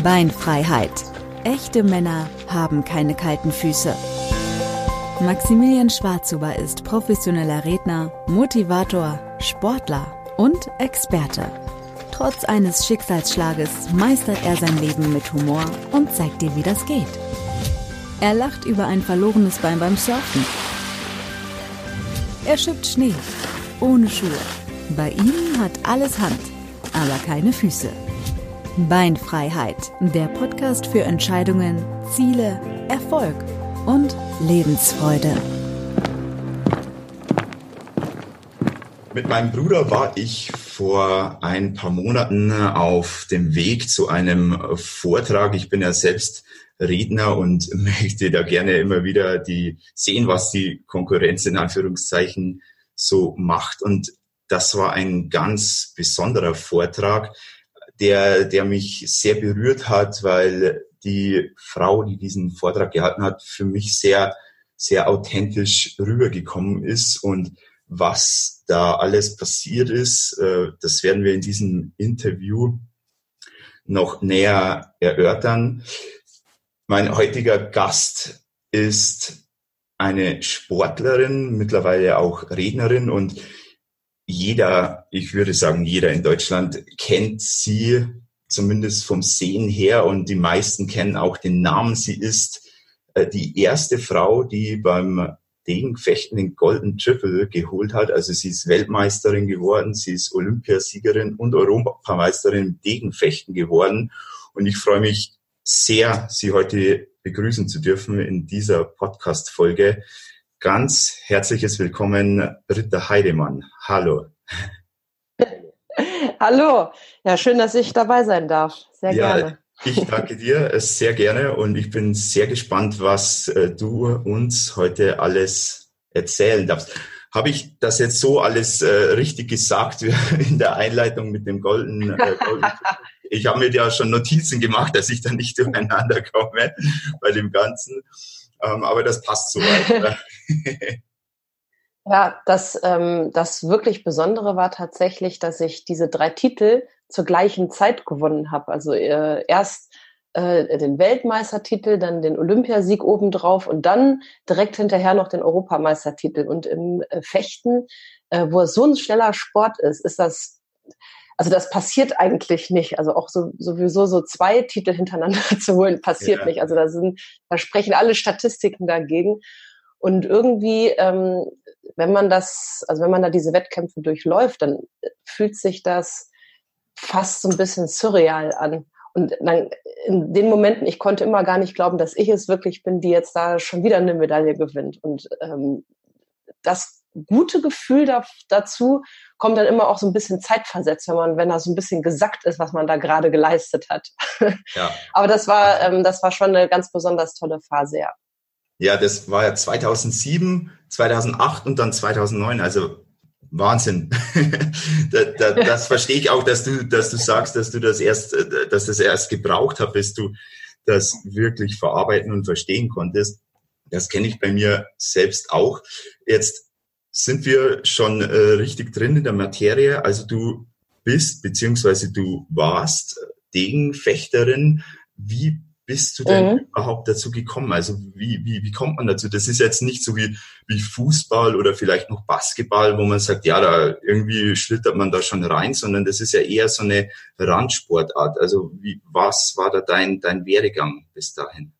Beinfreiheit. Echte Männer haben keine kalten Füße. Maximilian Schwarzhuber ist professioneller Redner, Motivator, Sportler und Experte. Trotz eines Schicksalsschlages meistert er sein Leben mit Humor und zeigt dir, wie das geht. Er lacht über ein verlorenes Bein beim Surfen. Er schippt Schnee, ohne Schuhe. Bei ihm hat alles Hand, aber keine Füße. Beinfreiheit, der Podcast für Entscheidungen, Ziele, Erfolg und Lebensfreude. Mit meinem Bruder war ich vor ein paar Monaten auf dem Weg zu einem Vortrag. Ich bin ja selbst Redner und möchte da gerne immer wieder die sehen, was die Konkurrenz in Anführungszeichen so macht. Und das war ein ganz besonderer Vortrag der, der mich sehr berührt hat, weil die Frau, die diesen Vortrag gehalten hat, für mich sehr, sehr authentisch rübergekommen ist und was da alles passiert ist, äh, das werden wir in diesem Interview noch näher erörtern. Mein heutiger Gast ist eine Sportlerin, mittlerweile auch Rednerin und jeder, ich würde sagen, jeder in Deutschland kennt sie, zumindest vom Sehen her, und die meisten kennen auch den Namen. Sie ist äh, die erste Frau, die beim Degenfechten den Golden Triple geholt hat. Also sie ist Weltmeisterin geworden, sie ist Olympiasiegerin und Europameisterin im Degenfechten geworden. Und ich freue mich sehr, Sie heute begrüßen zu dürfen in dieser Podcast-Folge. Ganz herzliches Willkommen, Britta Heidemann. Hallo. Hallo. Ja, schön, dass ich dabei sein darf. Sehr ja, gerne. Ich danke dir sehr gerne und ich bin sehr gespannt, was äh, du uns heute alles erzählen darfst. Habe ich das jetzt so alles äh, richtig gesagt in der Einleitung mit dem Golden? Äh, Golden ich habe mir ja schon Notizen gemacht, dass ich da nicht durcheinander komme bei dem Ganzen. Ähm, aber das passt soweit. ja, das, ähm, das wirklich Besondere war tatsächlich, dass ich diese drei Titel zur gleichen Zeit gewonnen habe. Also äh, erst äh, den Weltmeistertitel, dann den Olympiasieg obendrauf und dann direkt hinterher noch den Europameistertitel. Und im äh, Fechten, äh, wo es so ein schneller Sport ist, ist das also das passiert eigentlich nicht. Also auch so, sowieso so zwei Titel hintereinander zu holen, passiert ja. nicht. Also da sind, da sprechen alle Statistiken dagegen. Und irgendwie, ähm, wenn man das, also wenn man da diese Wettkämpfe durchläuft, dann fühlt sich das fast so ein bisschen surreal an. Und dann in den Momenten, ich konnte immer gar nicht glauben, dass ich es wirklich bin, die jetzt da schon wieder eine Medaille gewinnt. Und ähm, das gute Gefühl da, dazu kommt dann immer auch so ein bisschen zeitversetzt, wenn man, wenn da so ein bisschen gesackt ist, was man da gerade geleistet hat. Ja. Aber das war, ähm, das war schon eine ganz besonders tolle Phase, ja. Ja, das war ja 2007, 2008 und dann 2009. Also Wahnsinn. da, da, das verstehe ich auch, dass du, dass du sagst, dass du das erst, dass das erst gebraucht hat, bis du das wirklich verarbeiten und verstehen konntest. Das kenne ich bei mir selbst auch. Jetzt sind wir schon äh, richtig drin in der Materie. Also du bist beziehungsweise du warst Degenfechterin. Wie bist du denn mhm. überhaupt dazu gekommen? Also wie, wie, wie kommt man dazu? Das ist jetzt nicht so wie, wie Fußball oder vielleicht noch Basketball, wo man sagt, ja, da irgendwie schlittert man da schon rein, sondern das ist ja eher so eine Randsportart. Also wie, was war da dein, dein Werdegang bis dahin?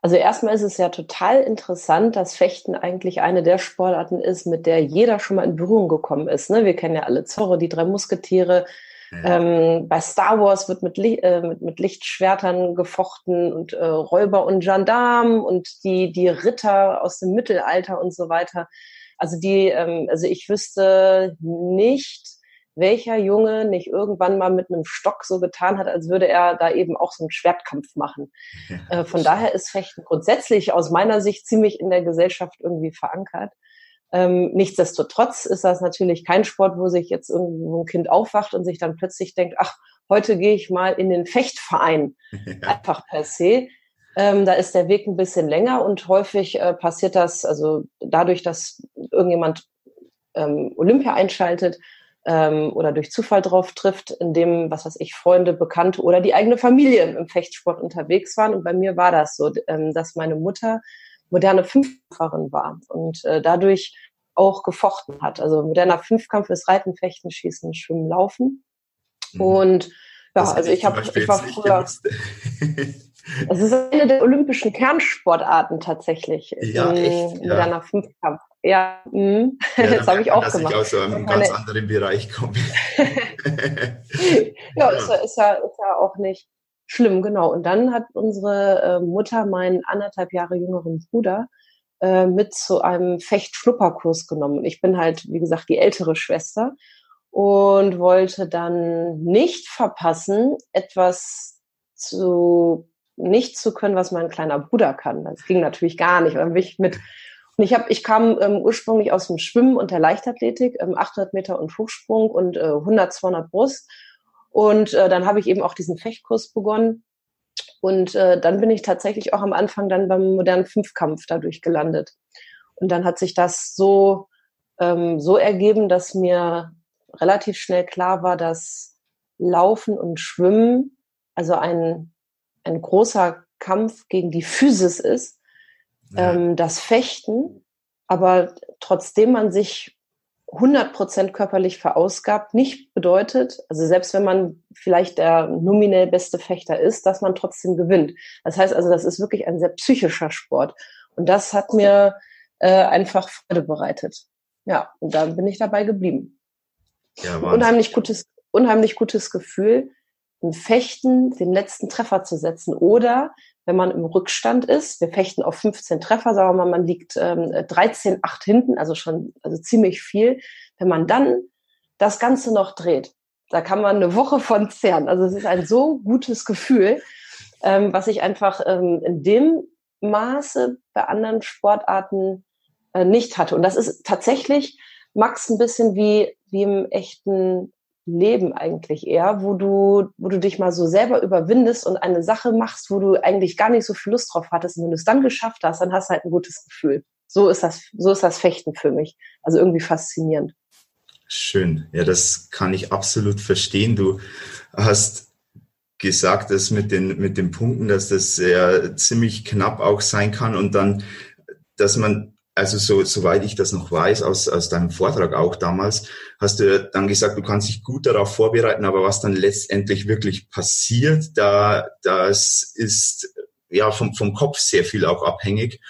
Also erstmal ist es ja total interessant, dass Fechten eigentlich eine der Sportarten ist, mit der jeder schon mal in Berührung gekommen ist. Ne? Wir kennen ja alle Zorro, die drei Musketiere. Ja. Ähm, bei Star Wars wird mit, äh, mit, mit Lichtschwertern gefochten und äh, Räuber und Gendarmen und die, die Ritter aus dem Mittelalter und so weiter. Also die, ähm, also ich wüsste nicht, welcher Junge nicht irgendwann mal mit einem Stock so getan hat, als würde er da eben auch so einen Schwertkampf machen. Ja, äh, von daher ist Fechten grundsätzlich aus meiner Sicht ziemlich in der Gesellschaft irgendwie verankert. Ähm, nichtsdestotrotz ist das natürlich kein Sport, wo sich jetzt irgendwo ein Kind aufwacht und sich dann plötzlich denkt, ach, heute gehe ich mal in den Fechtverein. Ja. Einfach per se. Ähm, da ist der Weg ein bisschen länger und häufig äh, passiert das, also dadurch, dass irgendjemand ähm, Olympia einschaltet, ähm, oder durch Zufall drauf trifft, in dem, was weiß ich, Freunde, Bekannte oder die eigene Familie im Fechtsport unterwegs waren. Und bei mir war das so, ähm, dass meine Mutter moderne Fünfkampferin war und äh, dadurch auch gefochten hat. Also moderner Fünfkampf ist Reiten, Fechten, Schießen, Schwimmen, Laufen. Mhm. Und ja, also ich habe, ich war früher. Es ist eine der olympischen Kernsportarten tatsächlich. Ja, echt, moderner ja. Fünfkampf. Ja, mh. ja das habe ich auch dass gemacht. Ich aus einem ganz anderen Bereich komme. ja, ist, ist, ja, ist ja auch nicht schlimm, genau. Und dann hat unsere äh, Mutter meinen anderthalb Jahre jüngeren Bruder äh, mit zu einem Fechtschnupperkurs genommen. Ich bin halt, wie gesagt, die ältere Schwester und wollte dann nicht verpassen, etwas zu nicht zu können, was mein kleiner Bruder kann. Das ging natürlich gar nicht. Weil ich mit und ich habe, ich kam ähm, ursprünglich aus dem Schwimmen und der Leichtathletik, ähm, 800 Meter und Hochsprung und äh, 100, 200 Brust. Und äh, dann habe ich eben auch diesen Fechtkurs begonnen. Und äh, dann bin ich tatsächlich auch am Anfang dann beim modernen Fünfkampf dadurch gelandet. Und dann hat sich das so, ähm, so ergeben, dass mir relativ schnell klar war, dass Laufen und Schwimmen, also ein, ein großer Kampf gegen die Physis ist, ja. ähm, das Fechten, aber trotzdem man sich 100% körperlich verausgabt, nicht bedeutet, also selbst wenn man vielleicht der nominell beste Fechter ist, dass man trotzdem gewinnt. Das heißt also, das ist wirklich ein sehr psychischer Sport. Und das hat mir äh, einfach Freude bereitet. Ja, und da bin ich dabei geblieben. Ja, unheimlich gutes, unheimlich gutes Gefühl, im Fechten den letzten Treffer zu setzen oder wenn man im Rückstand ist. Wir fechten auf 15 Treffer, sagen wir mal, man liegt ähm, 13, 8 hinten, also schon also ziemlich viel. Wenn man dann das Ganze noch dreht, da kann man eine Woche von zehren. Also es ist ein so gutes Gefühl, ähm, was ich einfach ähm, in dem Maße bei anderen Sportarten äh, nicht hatte. Und das ist tatsächlich, Max, ein bisschen wie, wie im echten Leben eigentlich eher, wo du, wo du dich mal so selber überwindest und eine Sache machst, wo du eigentlich gar nicht so viel Lust drauf hattest. Und wenn du es dann geschafft hast, dann hast du halt ein gutes Gefühl. So ist das, so ist das Fechten für mich. Also irgendwie faszinierend. Schön. Ja, das kann ich absolut verstehen. Du hast gesagt, dass mit den, mit den Punkten, dass das ja ziemlich knapp auch sein kann und dann, dass man also so, soweit ich das noch weiß, aus, aus deinem Vortrag auch damals, hast du dann gesagt, du kannst dich gut darauf vorbereiten, aber was dann letztendlich wirklich passiert, da, das ist ja vom, vom Kopf sehr viel auch abhängig.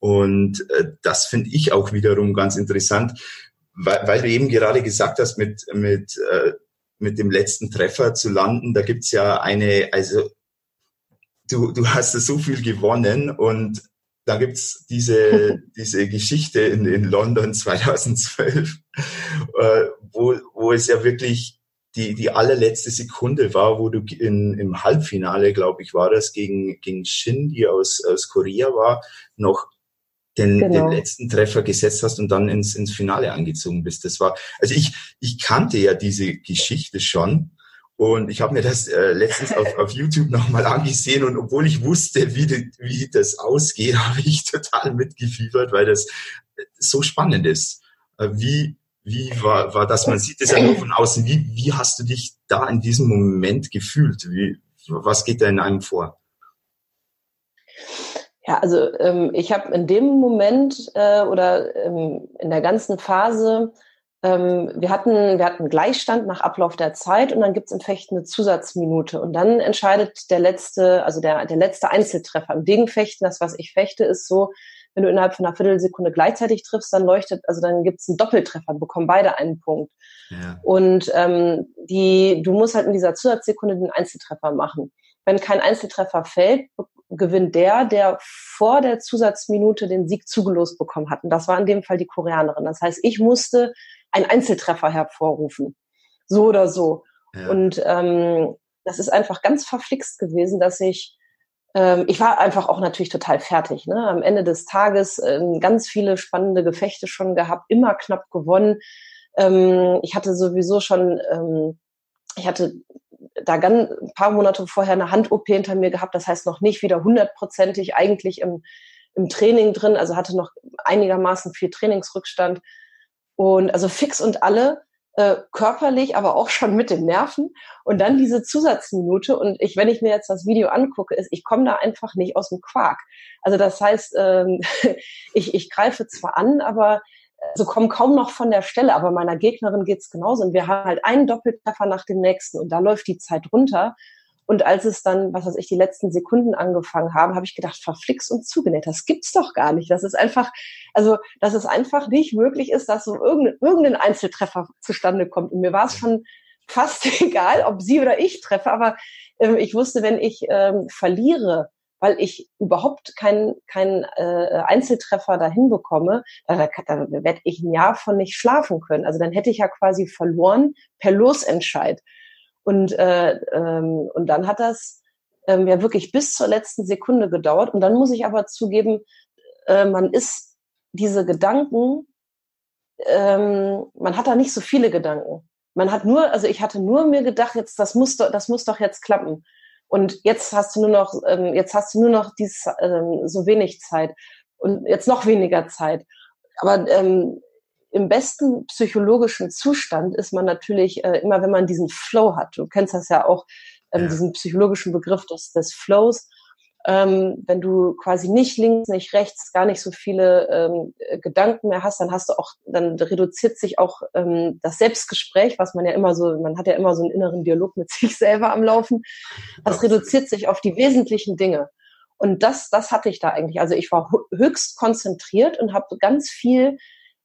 Und äh, das finde ich auch wiederum ganz interessant, weil, weil du eben gerade gesagt hast, mit, mit, äh, mit dem letzten Treffer zu landen, da gibt's ja eine, also du, du hast so viel gewonnen und da gibt's diese, diese Geschichte in, in London 2012, äh, wo, wo es ja wirklich die, die allerletzte Sekunde war, wo du in, im Halbfinale, glaube ich, war das, gegen, gegen Shin, die aus, aus Korea war, noch den, genau. den letzten Treffer gesetzt hast und dann ins, ins Finale eingezogen bist. Das war, also ich, ich kannte ja diese Geschichte schon, und ich habe mir das äh, letztens auf, auf YouTube nochmal angesehen und obwohl ich wusste, wie, die, wie das ausgeht, habe ich total mitgefiebert, weil das so spannend ist. Äh, wie, wie war, war das? Man sieht es ja nur von außen. Wie, wie hast du dich da in diesem Moment gefühlt? Wie, was geht da in einem vor? Ja, also ähm, ich habe in dem Moment äh, oder ähm, in der ganzen Phase ähm, wir, hatten, wir hatten Gleichstand nach Ablauf der Zeit und dann gibt es im Fechten eine Zusatzminute. Und dann entscheidet der letzte, also der, der letzte Einzeltreffer. Im Gegenfechten, das, was ich fechte, ist so, wenn du innerhalb von einer Viertelsekunde gleichzeitig triffst, dann leuchtet, also dann gibt es einen Doppeltreffer, bekommen beide einen Punkt. Ja. Und ähm, die, du musst halt in dieser Zusatzsekunde den Einzeltreffer machen. Wenn kein Einzeltreffer fällt, gewinnt der, der vor der Zusatzminute den Sieg zugelost bekommen hat. Und das war in dem Fall die Koreanerin. Das heißt, ich musste einen Einzeltreffer hervorrufen. So oder so. Ja. Und ähm, das ist einfach ganz verflixt gewesen, dass ich ähm, ich war einfach auch natürlich total fertig. Ne? Am Ende des Tages ähm, ganz viele spannende Gefechte schon gehabt, immer knapp gewonnen. Ähm, ich hatte sowieso schon, ähm, ich hatte da ganz ein paar Monate vorher eine Hand-OP hinter mir gehabt, das heißt noch nicht wieder hundertprozentig eigentlich im, im Training drin, also hatte noch einigermaßen viel Trainingsrückstand. Und also fix und alle äh, körperlich, aber auch schon mit den Nerven. Und dann diese Zusatzminute. Und ich, wenn ich mir jetzt das Video angucke, ist, ich komme da einfach nicht aus dem Quark. Also das heißt, ähm, ich, ich greife zwar an, aber so also kommen kaum noch von der Stelle, aber meiner Gegnerin geht's genauso. Und wir haben halt einen Doppeltreffer nach dem nächsten und da läuft die Zeit runter. Und als es dann, was weiß ich, die letzten Sekunden angefangen haben, habe ich gedacht, verflixt und zugenäht. Das gibt's doch gar nicht. Das ist einfach, also, dass es einfach nicht möglich ist, dass so irgendein, irgendein Einzeltreffer zustande kommt. Und mir war es schon fast egal, ob sie oder ich treffe, aber ähm, ich wusste, wenn ich ähm, verliere, weil ich überhaupt keinen kein, äh, Einzeltreffer dahin bekomme, da, da, da werde ich ein Jahr von nicht schlafen können. Also dann hätte ich ja quasi verloren per Losentscheid. Und, äh, ähm, und dann hat das ähm, ja wirklich bis zur letzten Sekunde gedauert. Und dann muss ich aber zugeben, äh, man ist diese Gedanken, ähm, man hat da nicht so viele Gedanken. Man hat nur, also ich hatte nur mir gedacht, jetzt das muss doch, das muss doch jetzt klappen. Und jetzt hast du nur noch, ähm, jetzt hast du nur noch dies, ähm, so wenig Zeit und jetzt noch weniger Zeit. Aber ähm, im besten psychologischen Zustand ist man natürlich äh, immer, wenn man diesen Flow hat. Du kennst das ja auch, ähm, ja. diesen psychologischen Begriff des, des Flows. Ähm, wenn du quasi nicht links, nicht rechts, gar nicht so viele ähm, Gedanken mehr hast, dann hast du auch, dann reduziert sich auch ähm, das Selbstgespräch, was man ja immer so, man hat ja immer so einen inneren Dialog mit sich selber am Laufen. Das reduziert sich auf die wesentlichen Dinge. Und das, das hatte ich da eigentlich. Also ich war höchst konzentriert und habe ganz viel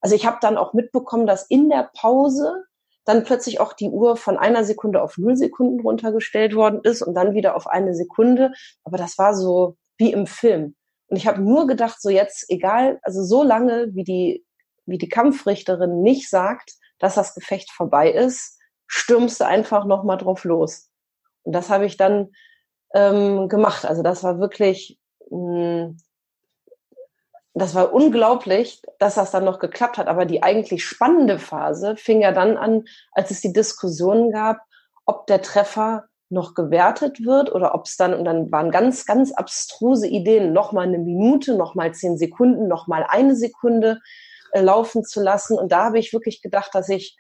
also ich habe dann auch mitbekommen, dass in der Pause dann plötzlich auch die Uhr von einer Sekunde auf null Sekunden runtergestellt worden ist und dann wieder auf eine Sekunde. Aber das war so wie im Film. Und ich habe nur gedacht, so jetzt, egal, also so lange, wie die, wie die Kampfrichterin nicht sagt, dass das Gefecht vorbei ist, stürmst du einfach nochmal drauf los. Und das habe ich dann ähm, gemacht. Also das war wirklich mh, hm, das war unglaublich, dass das dann noch geklappt hat. Aber die eigentlich spannende Phase fing ja dann an, als es die Diskussion gab, ob der Treffer noch gewertet wird oder ob es dann, und dann waren ganz, ganz abstruse Ideen, nochmal eine Minute, nochmal zehn Sekunden, nochmal eine Sekunde äh, laufen zu lassen. Und da habe ich wirklich gedacht, dass ich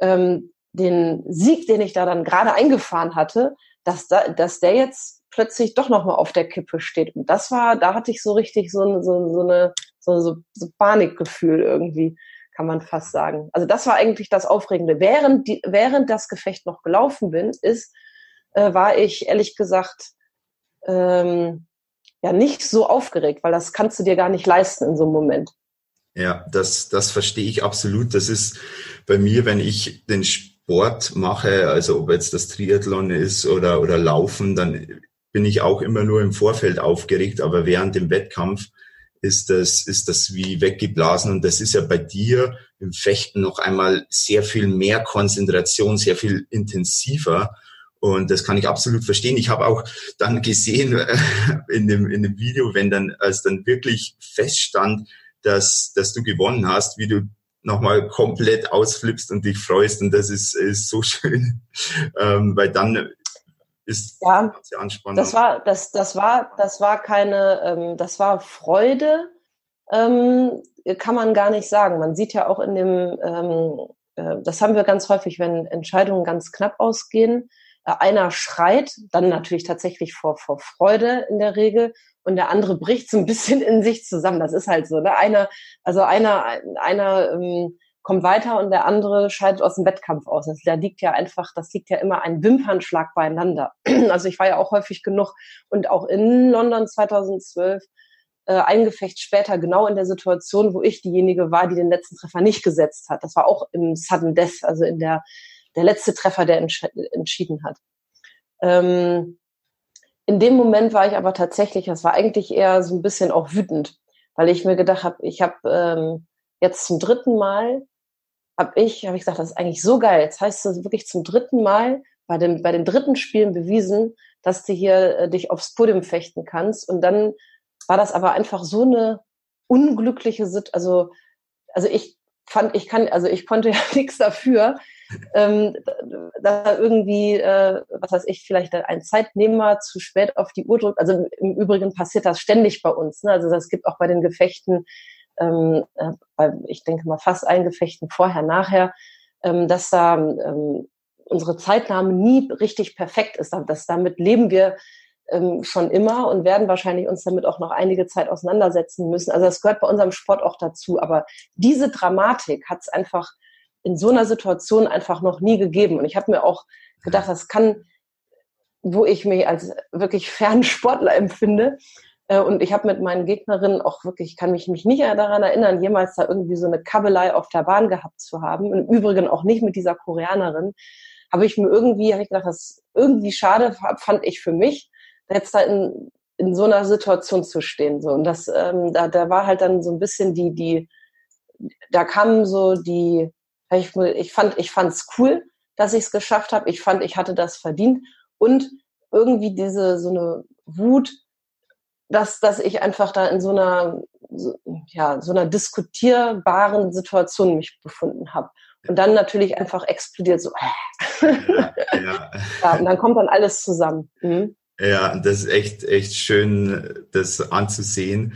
ähm, den Sieg, den ich da dann gerade eingefahren hatte, dass, da, dass der jetzt plötzlich doch nochmal auf der Kippe steht. Und das war, da hatte ich so richtig so, so, so eine so, so, so Panikgefühl irgendwie, kann man fast sagen. Also das war eigentlich das Aufregende. Während, die, während das Gefecht noch gelaufen bin, ist, äh, war ich ehrlich gesagt ähm, ja nicht so aufgeregt, weil das kannst du dir gar nicht leisten in so einem Moment. Ja, das, das verstehe ich absolut. Das ist bei mir, wenn ich den Sport mache, also ob jetzt das Triathlon ist oder, oder Laufen, dann bin ich auch immer nur im Vorfeld aufgeregt, aber während dem Wettkampf ist das, ist das wie weggeblasen. Und das ist ja bei dir im Fechten noch einmal sehr viel mehr Konzentration, sehr viel intensiver. Und das kann ich absolut verstehen. Ich habe auch dann gesehen äh, in dem, in dem Video, wenn dann, als dann wirklich feststand, dass, dass du gewonnen hast, wie du nochmal komplett ausflippst und dich freust. Und das ist, ist so schön, ähm, weil dann ist ja, sehr anspannend. Das war, das, das war, das war keine, ähm, das war Freude, ähm, kann man gar nicht sagen. Man sieht ja auch in dem, ähm, äh, das haben wir ganz häufig, wenn Entscheidungen ganz knapp ausgehen. Äh, einer schreit, dann natürlich tatsächlich vor, vor Freude in der Regel, und der andere bricht so ein bisschen in sich zusammen. Das ist halt so. Ne? Einer, also einer, einer ähm, kommt weiter und der andere scheidet aus dem Wettkampf aus. Das, da liegt ja einfach, das liegt ja immer ein Wimpernschlag beieinander. Also ich war ja auch häufig genug und auch in London 2012 äh, ein Gefecht später genau in der Situation, wo ich diejenige war, die den letzten Treffer nicht gesetzt hat. Das war auch im Sudden Death, also in der der letzte Treffer, der entsch entschieden hat. Ähm, in dem Moment war ich aber tatsächlich, das war eigentlich eher so ein bisschen auch wütend, weil ich mir gedacht habe, ich habe ähm, jetzt zum dritten Mal habe ich, habe ich gesagt, das ist eigentlich so geil. Jetzt heißt es wirklich zum dritten Mal bei, dem, bei den dritten Spielen bewiesen, dass du hier äh, dich aufs Podium fechten kannst. Und dann war das aber einfach so eine unglückliche Situation. Also, also ich fand, ich kann, also ich konnte ja nichts dafür, ähm, da irgendwie, äh, was weiß ich, vielleicht ein Zeitnehmer zu spät auf die Uhr drückt. Also im Übrigen passiert das ständig bei uns. Ne? Also das gibt auch bei den Gefechten ähm, äh, ich denke mal, fast allen Gefechten vorher, nachher, ähm, dass da ähm, unsere Zeitnahme nie richtig perfekt ist. Das, damit leben wir ähm, schon immer und werden wahrscheinlich uns damit auch noch einige Zeit auseinandersetzen müssen. Also das gehört bei unserem Sport auch dazu. Aber diese Dramatik hat es einfach in so einer Situation einfach noch nie gegeben. Und ich habe mir auch gedacht, das kann, wo ich mich als wirklich fernen Sportler empfinde, und ich habe mit meinen Gegnerinnen auch wirklich, kann mich, mich nicht daran erinnern, jemals da irgendwie so eine Kabelei auf der Bahn gehabt zu haben. Im Übrigen auch nicht mit dieser Koreanerin. Habe ich mir irgendwie, habe ich gedacht, das irgendwie schade fand ich für mich, jetzt da in, in so einer Situation zu stehen. So. Und das, ähm, da, da war halt dann so ein bisschen die, die, da kamen so die, ich, ich fand, ich fand's cool, dass ich es geschafft habe. Ich fand, ich hatte das verdient. Und irgendwie diese, so eine Wut, dass, dass ich einfach da in so einer, so, ja, so einer diskutierbaren Situation mich befunden habe. Und dann natürlich einfach explodiert so. Ja, ja. ja, und dann kommt dann alles zusammen. Mhm. Ja, das ist echt, echt schön, das anzusehen.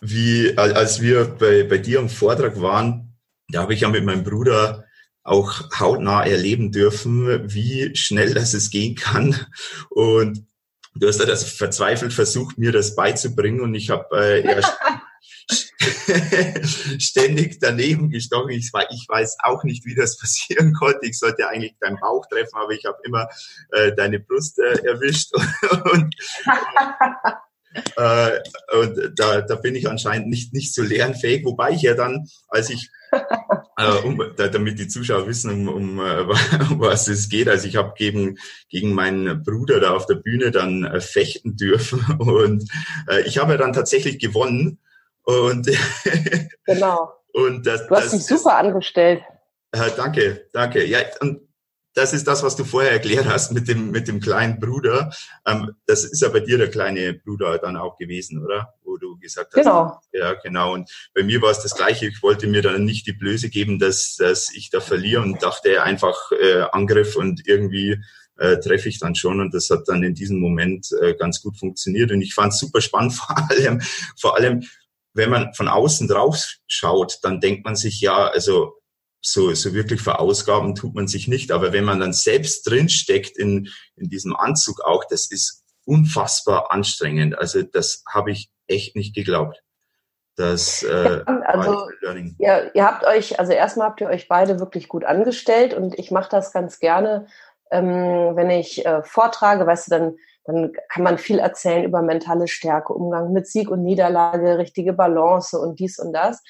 Wie, als wir bei, bei dir am Vortrag waren, da habe ich ja mit meinem Bruder auch hautnah erleben dürfen, wie schnell das es gehen kann. Und du hast ja das verzweifelt versucht, mir das beizubringen und ich habe äh, ja ständig daneben gestochen. Ich, ich weiß auch nicht, wie das passieren konnte. Ich sollte eigentlich deinen Bauch treffen, aber ich habe immer äh, deine Brust äh, erwischt. und, äh, und da, da bin ich anscheinend nicht, nicht so lernfähig, wobei ich ja dann, als ich äh, um, da, damit die Zuschauer wissen, um, um, äh, um was es geht. Also ich habe gegen, gegen meinen Bruder da auf der Bühne dann äh, fechten dürfen und äh, ich habe dann tatsächlich gewonnen und genau. Und das, du hast das, dich super angestellt. Äh, danke, danke. Ja, und das ist das, was du vorher erklärt hast mit dem, mit dem kleinen Bruder. Ähm, das ist ja bei dir der kleine Bruder dann auch gewesen, oder? Wo du gesagt hast. Genau. Ja, genau. Und bei mir war es das Gleiche. Ich wollte mir dann nicht die Blöße geben, dass, dass ich da verliere und dachte einfach äh, Angriff und irgendwie äh, treffe ich dann schon und das hat dann in diesem Moment äh, ganz gut funktioniert und ich fand es super spannend vor allem vor allem wenn man von außen drauf schaut, dann denkt man sich ja, also so, so wirklich verausgaben tut man sich nicht. Aber wenn man dann selbst drinsteckt in, in diesem Anzug auch, das ist unfassbar anstrengend. Also das habe ich echt nicht geglaubt. Das, äh, also, ja, ihr habt euch, also erstmal habt ihr euch beide wirklich gut angestellt und ich mache das ganz gerne, ähm, wenn ich äh, vortrage, weißt du, dann dann kann man viel erzählen über mentale Stärke, Umgang mit Sieg und Niederlage, richtige Balance und dies und das.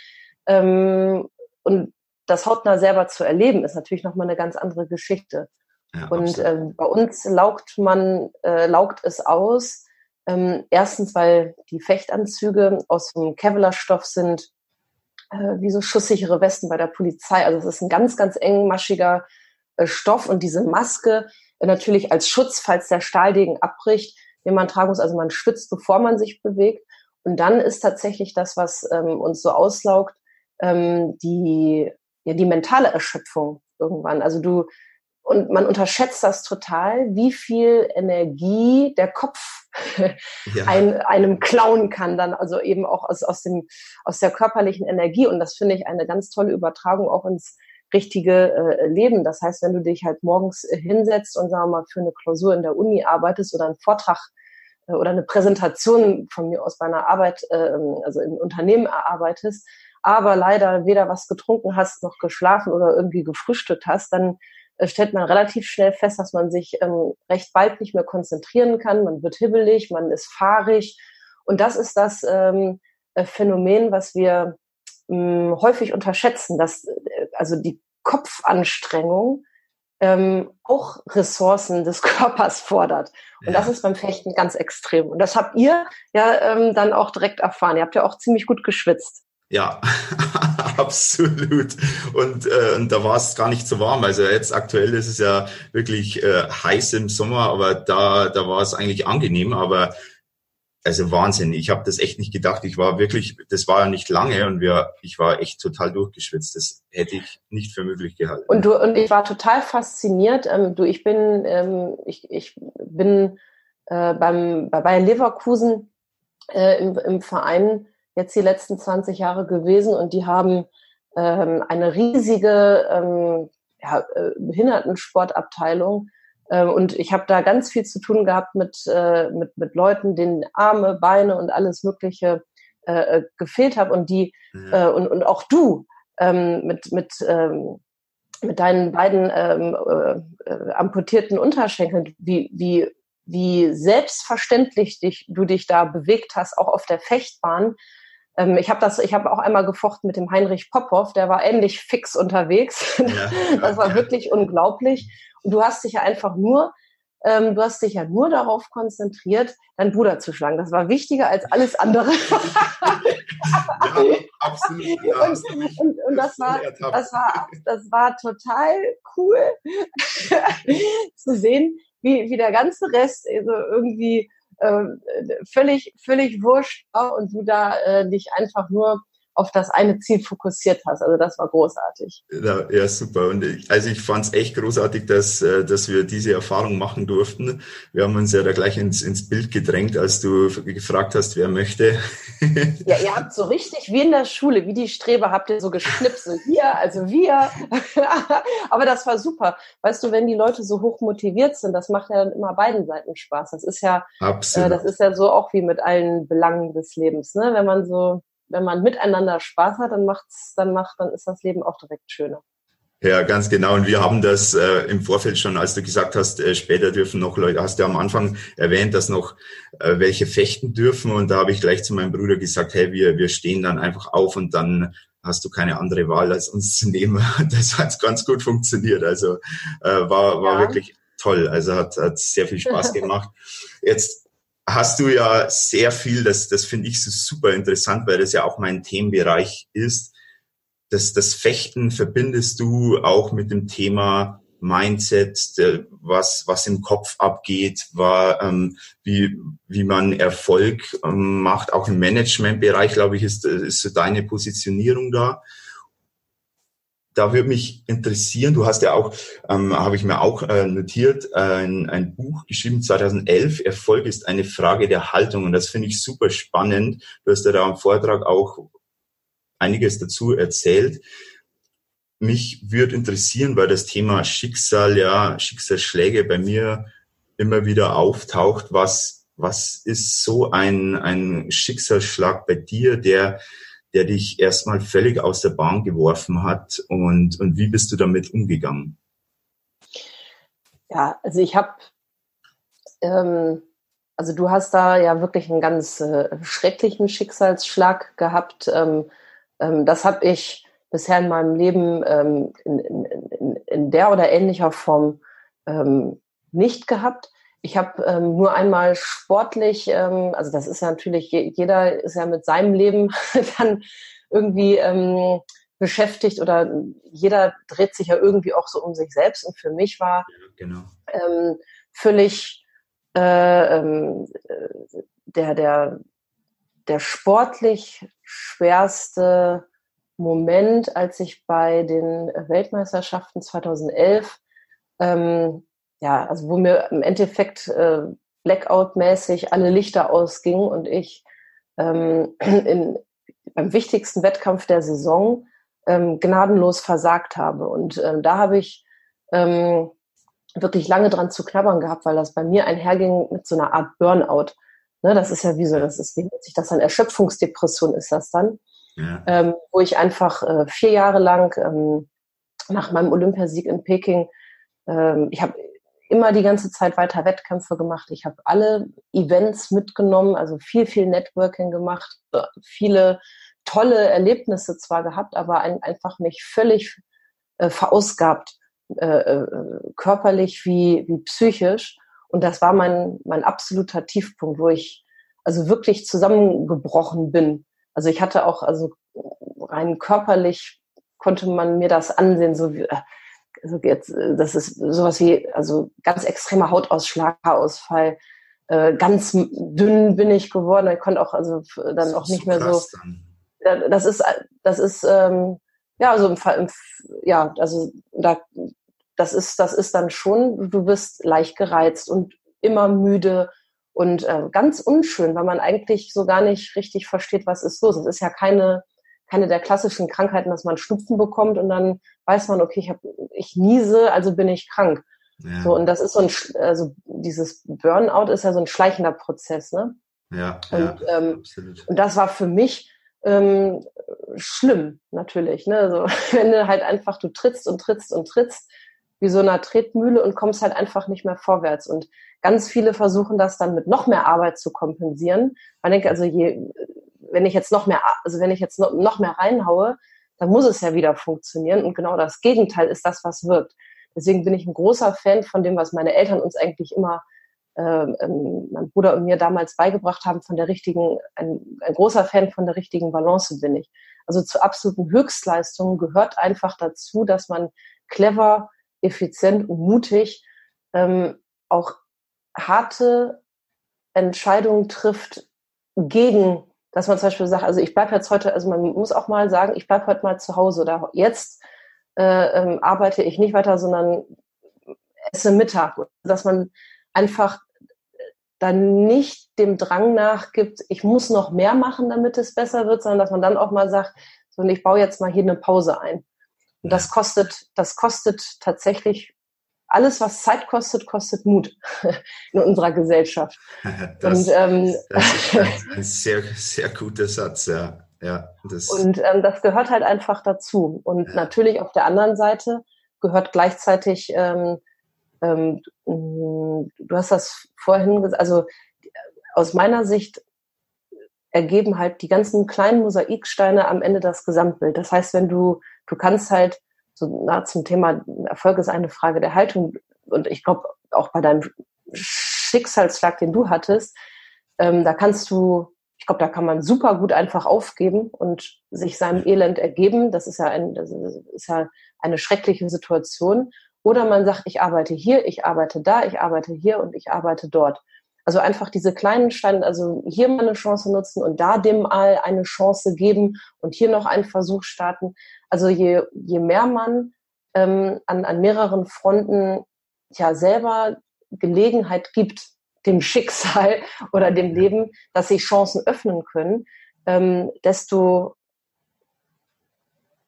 Ähm, und das hautnah selber zu erleben, ist natürlich nochmal eine ganz andere Geschichte. Ja, und ähm, bei uns laugt man, äh, laugt es aus. Ähm, erstens, weil die Fechtanzüge aus dem Kevlar-Stoff sind, äh, wie so schusssichere Westen bei der Polizei. Also es ist ein ganz, ganz engmaschiger äh, Stoff und diese Maske natürlich als Schutz, falls der Stahldegen abbricht, den man tragen muss. Also man schwitzt, bevor man sich bewegt. Und dann ist tatsächlich das, was ähm, uns so auslaugt, ähm, die, ja, die mentale Erschöpfung irgendwann. Also du, und man unterschätzt das total, wie viel Energie der Kopf ja. ein, einem klauen kann, dann also eben auch aus, aus, dem, aus der körperlichen Energie. Und das finde ich eine ganz tolle Übertragung auch ins richtige äh, Leben. Das heißt, wenn du dich halt morgens äh, hinsetzt und sagen wir mal für eine Klausur in der Uni arbeitest oder einen Vortrag äh, oder eine Präsentation von mir aus bei einer Arbeit, äh, also im Unternehmen erarbeitest, aber leider weder was getrunken hast noch geschlafen oder irgendwie gefrühstückt hast, dann äh, stellt man relativ schnell fest, dass man sich ähm, recht bald nicht mehr konzentrieren kann. Man wird hibbelig, man ist fahrig. Und das ist das ähm, äh, Phänomen, was wir mh, häufig unterschätzen, dass äh, also die Kopfanstrengung ähm, auch Ressourcen des Körpers fordert. Und ja. das ist beim Fechten ganz extrem. Und das habt ihr ja ähm, dann auch direkt erfahren. Ihr habt ja auch ziemlich gut geschwitzt. Ja, absolut. Und, äh, und da war es gar nicht so warm. Also jetzt aktuell ist es ja wirklich äh, heiß im Sommer, aber da, da war es eigentlich angenehm. Aber also Wahnsinn. Ich habe das echt nicht gedacht. Ich war wirklich, das war ja nicht lange und wir, ich war echt total durchgeschwitzt. Das hätte ich nicht für möglich gehalten. Und du und ich war total fasziniert. Ähm, du, ich bin, ähm, ich, ich bin äh, beim bei Leverkusen äh, im, im Verein jetzt die letzten 20 Jahre gewesen und die haben ähm, eine riesige ähm, ja, äh, Behindertensportabteilung. Ähm, und ich habe da ganz viel zu tun gehabt mit, äh, mit, mit Leuten, denen Arme, Beine und alles Mögliche äh, äh gefehlt habe und die ja. äh, und, und auch du ähm, mit, mit, ähm, mit deinen beiden ähm, äh, äh, amputierten Unterschenkeln, wie, wie, wie selbstverständlich dich, du dich da bewegt hast, auch auf der Fechtbahn. Ähm, ich habe das, ich habe auch einmal gefochten mit dem Heinrich Popov, der war ähnlich fix unterwegs. Ja. das war wirklich unglaublich. Und du hast dich ja einfach nur ähm, du hast dich ja nur darauf konzentriert, deinen Bruder zu schlagen. Das war wichtiger als alles andere. ja, absolut. Ja. Und, und, und das, war, das, war, das war total cool zu sehen, wie, wie der ganze Rest also irgendwie äh, völlig, völlig wurscht und du da äh, dich einfach nur auf das eine Ziel fokussiert hast. Also das war großartig. Ja, ja super. Und ich, also ich fand es echt großartig, dass, äh, dass wir diese Erfahrung machen durften. Wir haben uns ja da gleich ins, ins Bild gedrängt, als du gefragt hast, wer möchte. Ja, ihr habt so richtig wie in der Schule, wie die Streber, habt ihr so geschnipselt. Wir, also wir. Aber das war super. Weißt du, wenn die Leute so hoch motiviert sind, das macht ja dann immer beiden Seiten Spaß. Das ist ja, Absolut. Äh, das ist ja so auch wie mit allen Belangen des Lebens, ne? Wenn man so wenn man miteinander Spaß hat, dann macht's, dann macht, dann ist das Leben auch direkt schöner. Ja, ganz genau. Und wir haben das äh, im Vorfeld schon, als du gesagt hast, äh, später dürfen noch Leute, hast du am Anfang erwähnt, dass noch äh, welche fechten dürfen. Und da habe ich gleich zu meinem Bruder gesagt, hey, wir, wir stehen dann einfach auf und dann hast du keine andere Wahl, als uns zu nehmen. Das hat ganz gut funktioniert. Also äh, war, war ja. wirklich toll. Also hat, hat sehr viel Spaß gemacht. Jetzt hast du ja sehr viel, das, das finde ich so super interessant, weil das ja auch mein Themenbereich ist. Das, das Fechten verbindest du auch mit dem Thema Mindset, der, was, was im Kopf abgeht, war, ähm, wie, wie man Erfolg ähm, macht. Auch im Managementbereich, glaube ich, ist, ist so deine Positionierung da da würde mich interessieren, du hast ja auch, ähm, habe ich mir auch äh, notiert, ein, ein Buch geschrieben 2011, Erfolg ist eine Frage der Haltung und das finde ich super spannend. Du hast ja da am Vortrag auch einiges dazu erzählt. Mich würde interessieren, weil das Thema Schicksal, ja, Schicksalsschläge bei mir immer wieder auftaucht. Was, was ist so ein, ein Schicksalsschlag bei dir, der der dich erstmal völlig aus der Bahn geworfen hat und, und wie bist du damit umgegangen? Ja, also ich habe, ähm, also du hast da ja wirklich einen ganz äh, schrecklichen Schicksalsschlag gehabt. Ähm, ähm, das habe ich bisher in meinem Leben ähm, in, in, in, der oder ähnlicher Form ähm, nicht gehabt. Ich habe ähm, nur einmal sportlich, ähm, also das ist ja natürlich, jeder ist ja mit seinem Leben dann irgendwie ähm, beschäftigt oder jeder dreht sich ja irgendwie auch so um sich selbst. Und für mich war ja, genau. ähm, völlig äh, ähm, der, der, der sportlich schwerste Moment, als ich bei den Weltmeisterschaften 2011 ähm, ja, also wo mir im Endeffekt äh, Blackout-mäßig alle Lichter ausgingen und ich ähm, in, beim wichtigsten Wettkampf der Saison ähm, gnadenlos versagt habe. Und ähm, da habe ich ähm, wirklich lange dran zu knabbern gehabt, weil das bei mir einherging mit so einer Art Burnout. Ne, das ist ja wie so, das ist, wie nennt sich das dann? Erschöpfungsdepression ist das dann. Ja. Ähm, wo ich einfach äh, vier Jahre lang ähm, nach meinem Olympiasieg in Peking, ähm, ich habe immer die ganze Zeit weiter Wettkämpfe gemacht. Ich habe alle Events mitgenommen, also viel, viel Networking gemacht, viele tolle Erlebnisse zwar gehabt, aber ein, einfach mich völlig äh, verausgabt, äh, äh, körperlich wie, wie psychisch. Und das war mein, mein absoluter Tiefpunkt, wo ich also wirklich zusammengebrochen bin. Also ich hatte auch, also rein körperlich konnte man mir das ansehen, so wie, äh, also jetzt, äh, das ist sowas wie, also ganz extremer Hautausschlag, Haarausfall, äh, ganz dünn bin ich geworden. Ich konnte auch also dann auch nicht so mehr so. Dann. Das ist, das ist ähm, ja also im Fall, ja also da, das ist, das ist dann schon. Du bist leicht gereizt und immer müde und äh, ganz unschön, weil man eigentlich so gar nicht richtig versteht, was ist los. Es ist ja keine keine der klassischen Krankheiten, dass man Schnupfen bekommt und dann weiß man, okay, ich, hab, ich niese, also bin ich krank. Ja. So, und das ist so ein, also dieses Burnout ist ja so ein schleichender Prozess, ne? Ja, und, ja, ähm, absolut. Und das war für mich ähm, schlimm, natürlich. Ne? Also, wenn du halt einfach, du trittst und trittst und trittst, wie so einer Tretmühle und kommst halt einfach nicht mehr vorwärts. Und ganz viele versuchen das dann mit noch mehr Arbeit zu kompensieren. Man denkt also, je, wenn ich jetzt noch mehr, also wenn ich jetzt noch, mehr reinhaue, dann muss es ja wieder funktionieren. Und genau das Gegenteil ist das, was wirkt. Deswegen bin ich ein großer Fan von dem, was meine Eltern uns eigentlich immer, äh, mein Bruder und mir damals beigebracht haben, von der richtigen, ein, ein großer Fan von der richtigen Balance bin ich. Also zu absoluten Höchstleistungen gehört einfach dazu, dass man clever, effizient und mutig ähm, auch harte Entscheidungen trifft gegen, dass man zum Beispiel sagt, also ich bleibe jetzt heute, also man muss auch mal sagen, ich bleibe heute mal zu Hause oder jetzt äh, ähm, arbeite ich nicht weiter, sondern esse Mittag. Dass man einfach dann nicht dem Drang nachgibt, ich muss noch mehr machen, damit es besser wird, sondern dass man dann auch mal sagt, so, und ich baue jetzt mal hier eine Pause ein. Und das kostet, das kostet tatsächlich alles, was Zeit kostet, kostet Mut in unserer Gesellschaft. Das, und, ähm, das ist ein sehr, sehr guter Satz, ja. Ja, das und ähm, das gehört halt einfach dazu. Und ja. natürlich auf der anderen Seite gehört gleichzeitig, ähm, ähm, du hast das vorhin gesagt, also aus meiner Sicht ergeben halt die ganzen kleinen Mosaiksteine am Ende das Gesamtbild. Das heißt, wenn du, du kannst halt so na, zum Thema Erfolg ist eine Frage der Haltung und ich glaube auch bei deinem Schicksalsschlag, den du hattest, ähm, da kannst du ich glaube, da kann man super gut einfach aufgeben und sich seinem Elend ergeben. Das ist ja, ein, das ist ja eine schreckliche Situation. Oder man sagt, ich arbeite hier, ich arbeite da, ich arbeite hier und ich arbeite dort. Also einfach diese kleinen Steine, also hier mal eine Chance nutzen und da dem mal eine Chance geben und hier noch einen Versuch starten. Also je, je mehr man ähm, an, an mehreren Fronten ja selber Gelegenheit gibt, dem Schicksal oder dem Leben, dass sich Chancen öffnen können, ähm, desto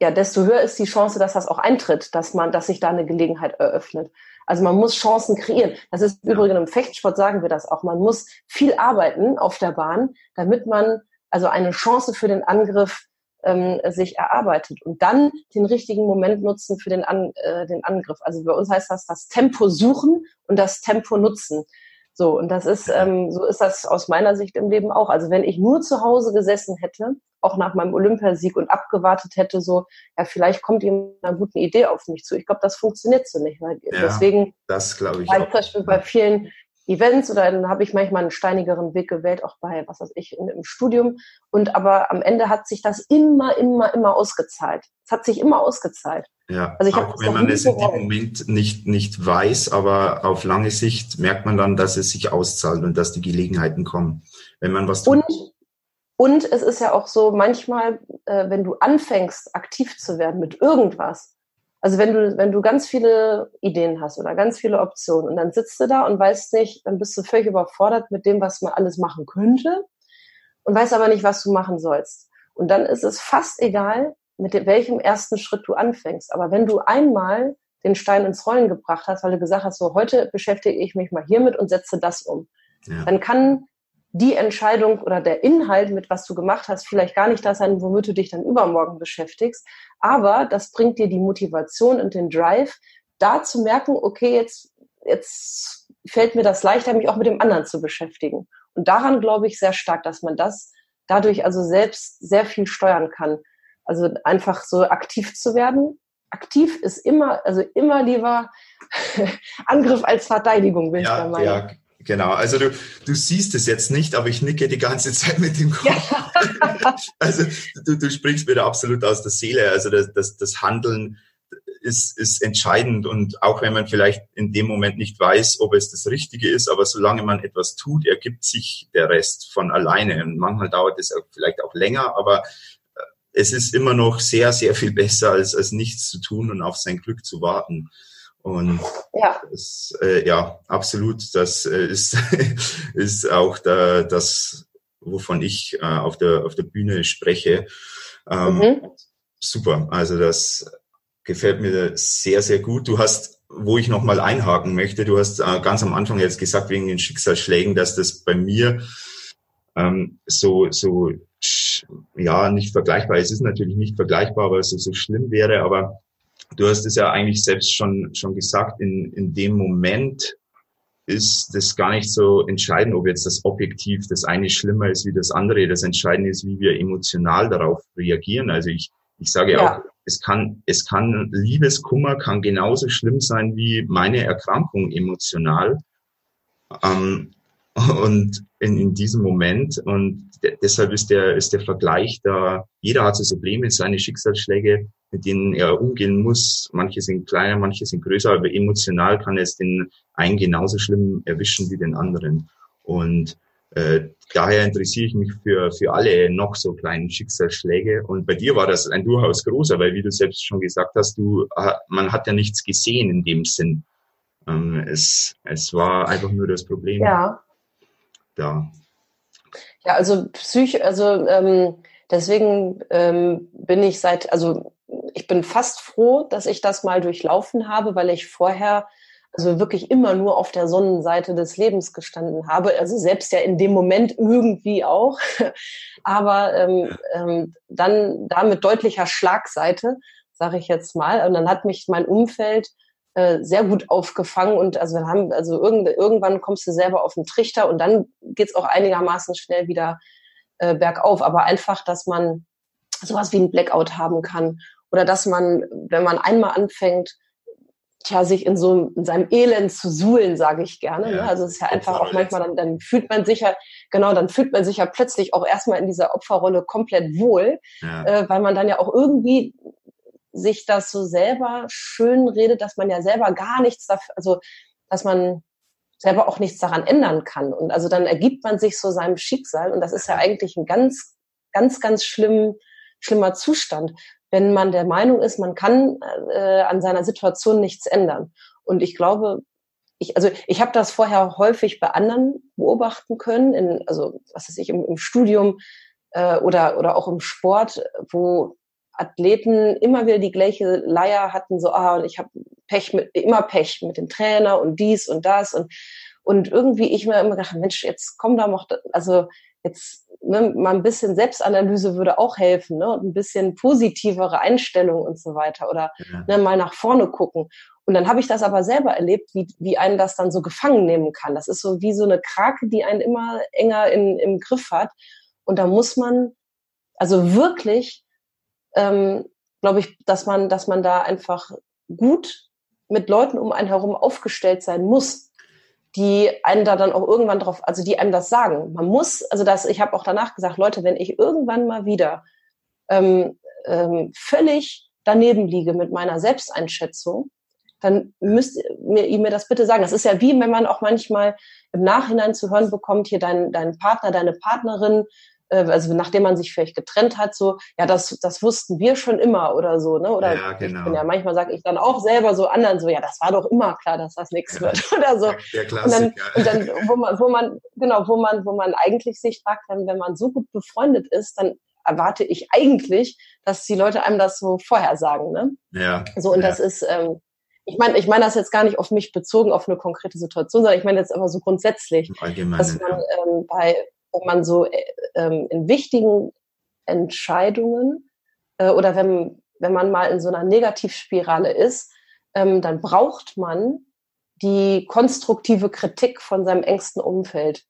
ja, desto höher ist die Chance, dass das auch eintritt, dass man, dass sich da eine Gelegenheit eröffnet. Also man muss Chancen kreieren. Das ist übrigens im Fechtsport sagen wir das auch. Man muss viel arbeiten auf der Bahn, damit man also eine Chance für den Angriff ähm, sich erarbeitet und dann den richtigen Moment nutzen für den, An, äh, den Angriff. Also bei uns heißt das das Tempo suchen und das Tempo nutzen. So, und das ist, ähm, so ist das aus meiner Sicht im Leben auch. Also wenn ich nur zu Hause gesessen hätte, auch nach meinem Olympiasieg und abgewartet hätte, so, ja, vielleicht kommt jemand mit einer guten Idee auf mich zu. Ich glaube, das funktioniert so nicht. Weil ja, deswegen, das glaube ich. Weil zum Beispiel bei vielen Events oder dann habe ich manchmal einen steinigeren Weg gewählt, auch bei, was weiß ich, in, im Studium. Und aber am Ende hat sich das immer, immer, immer ausgezahlt. Es hat sich immer ausgezahlt. Ja, also ich auch wenn man es in dem Moment nicht, nicht weiß, aber auf lange Sicht merkt man dann, dass es sich auszahlt und dass die Gelegenheiten kommen, wenn man was tut. Und, und es ist ja auch so, manchmal, äh, wenn du anfängst, aktiv zu werden mit irgendwas, also wenn du, wenn du ganz viele Ideen hast oder ganz viele Optionen und dann sitzt du da und weißt nicht, dann bist du völlig überfordert mit dem, was man alles machen könnte und weißt aber nicht, was du machen sollst. Und dann ist es fast egal, mit welchem ersten Schritt du anfängst. Aber wenn du einmal den Stein ins Rollen gebracht hast, weil du gesagt hast, so heute beschäftige ich mich mal hiermit und setze das um, ja. dann kann die Entscheidung oder der Inhalt, mit was du gemacht hast, vielleicht gar nicht das sein, womit du dich dann übermorgen beschäftigst. Aber das bringt dir die Motivation und den Drive, da zu merken, okay, jetzt, jetzt fällt mir das leichter, mich auch mit dem anderen zu beschäftigen. Und daran glaube ich sehr stark, dass man das dadurch also selbst sehr viel steuern kann. Also einfach so aktiv zu werden. Aktiv ist immer, also immer lieber Angriff als Verteidigung, bin ja, ich der Meinung. Ja, genau. Also du, du siehst es jetzt nicht, aber ich nicke die ganze Zeit mit dem Kopf. Ja. also du, du sprichst mir da absolut aus der Seele. Also das, das, das Handeln ist, ist entscheidend und auch wenn man vielleicht in dem Moment nicht weiß, ob es das Richtige ist, aber solange man etwas tut, ergibt sich der Rest von alleine. Und manchmal dauert es vielleicht auch länger, aber es ist immer noch sehr, sehr viel besser, als, als nichts zu tun und auf sein Glück zu warten. Und ja, das, äh, ja absolut, das äh, ist, ist auch da, das wovon ich äh, auf, der, auf der Bühne spreche. Ähm, mhm. Super, also das gefällt mir sehr, sehr gut. Du hast, wo ich nochmal einhaken möchte, du hast äh, ganz am Anfang jetzt gesagt, wegen den Schicksalsschlägen, dass das bei mir ähm, so, so, ja, nicht vergleichbar. Es ist natürlich nicht vergleichbar, weil es so, so schlimm wäre, aber du hast es ja eigentlich selbst schon, schon gesagt, in, in dem Moment ist das gar nicht so entscheidend, ob jetzt das Objektiv das eine schlimmer ist wie das andere. Das Entscheidende ist, wie wir emotional darauf reagieren. Also ich, ich sage ja. auch, es kann, es kann, Liebeskummer kann genauso schlimm sein wie meine Erkrankung emotional. Ähm, und in, in diesem Moment. Und deshalb ist der, ist der Vergleich da, jeder hat so Probleme, seine Schicksalsschläge, mit denen er umgehen muss. Manche sind kleiner, manche sind größer, aber emotional kann es den einen genauso schlimm erwischen wie den anderen. Und äh, daher interessiere ich mich für, für alle noch so kleinen Schicksalsschläge. Und bei dir war das ein durchaus großer, weil wie du selbst schon gesagt hast, du, man hat ja nichts gesehen in dem Sinn. Ähm, es, es war einfach nur das Problem. Ja da? Ja, also Psych, also ähm, deswegen ähm, bin ich seit, also ich bin fast froh, dass ich das mal durchlaufen habe, weil ich vorher also wirklich immer nur auf der Sonnenseite des Lebens gestanden habe. Also selbst ja in dem Moment irgendwie auch, aber ähm, ähm, dann da mit deutlicher Schlagseite, sage ich jetzt mal. Und dann hat mich mein Umfeld äh, sehr gut aufgefangen und also wir haben, also irgend, irgendwann kommst du selber auf den Trichter und dann geht's auch einigermaßen schnell wieder äh, bergauf. Aber einfach, dass man sowas wie ein Blackout haben kann oder dass man, wenn man einmal anfängt, tja, sich in so in seinem Elend zu suhlen, sage ich gerne. Ne? Ja, ne? Also es ist ja einfach auch manchmal, dann, dann fühlt man sich ja, genau, dann fühlt man sich ja plötzlich auch erstmal in dieser Opferrolle komplett wohl, ja. äh, weil man dann ja auch irgendwie sich das so selber schön redet, dass man ja selber gar nichts dafür, also dass man selber auch nichts daran ändern kann. Und also dann ergibt man sich so seinem Schicksal. Und das ist ja eigentlich ein ganz, ganz, ganz schlimm, schlimmer Zustand, wenn man der Meinung ist, man kann äh, an seiner Situation nichts ändern. Und ich glaube, ich, also ich habe das vorher häufig bei anderen beobachten können, in, also was weiß ich, im, im Studium äh, oder, oder auch im Sport, wo Athleten immer wieder die gleiche Leier hatten, so, ah, und ich habe Pech mit, immer Pech mit dem Trainer und dies und das und, und irgendwie ich mir immer gedacht, Mensch, jetzt komm da noch, also jetzt ne, mal ein bisschen Selbstanalyse würde auch helfen, ne, und ein bisschen positivere Einstellung und so weiter oder ja. ne, mal nach vorne gucken. Und dann habe ich das aber selber erlebt, wie, wie einen das dann so gefangen nehmen kann. Das ist so wie so eine Krake, die einen immer enger in, im Griff hat. Und da muss man also wirklich ähm, glaube ich, dass man, dass man da einfach gut mit Leuten um einen herum aufgestellt sein muss, die einen da dann auch irgendwann drauf, also die einem das sagen. Man muss, also das, ich habe auch danach gesagt, Leute, wenn ich irgendwann mal wieder ähm, ähm, völlig daneben liege mit meiner Selbsteinschätzung, dann müsst ihr mir, mir das bitte sagen. Das ist ja wie, wenn man auch manchmal im Nachhinein zu hören bekommt, hier dein, dein Partner, deine Partnerin äh, also nachdem man sich vielleicht getrennt hat, so, ja, das, das wussten wir schon immer oder so, ne? Oder ja, genau. ich bin ja manchmal sage ich dann auch selber so anderen so, ja, das war doch immer klar, dass das nichts ja. wird oder so. Der Klassiker. Und dann, und dann, wo man, wo man, genau, wo man, wo man eigentlich sich fragt, dann, wenn man so gut befreundet ist, dann erwarte ich eigentlich, dass die Leute einem das so vorher sagen, ne? Ja. So, und ja. das ist, ähm, ich meine, ich meine das jetzt gar nicht auf mich bezogen, auf eine konkrete Situation, sondern ich meine jetzt aber so grundsätzlich, dass man ähm, bei, wenn man so äh, ähm, in wichtigen Entscheidungen äh, oder wenn, wenn man mal in so einer Negativspirale ist, ähm, dann braucht man die konstruktive Kritik von seinem engsten Umfeld.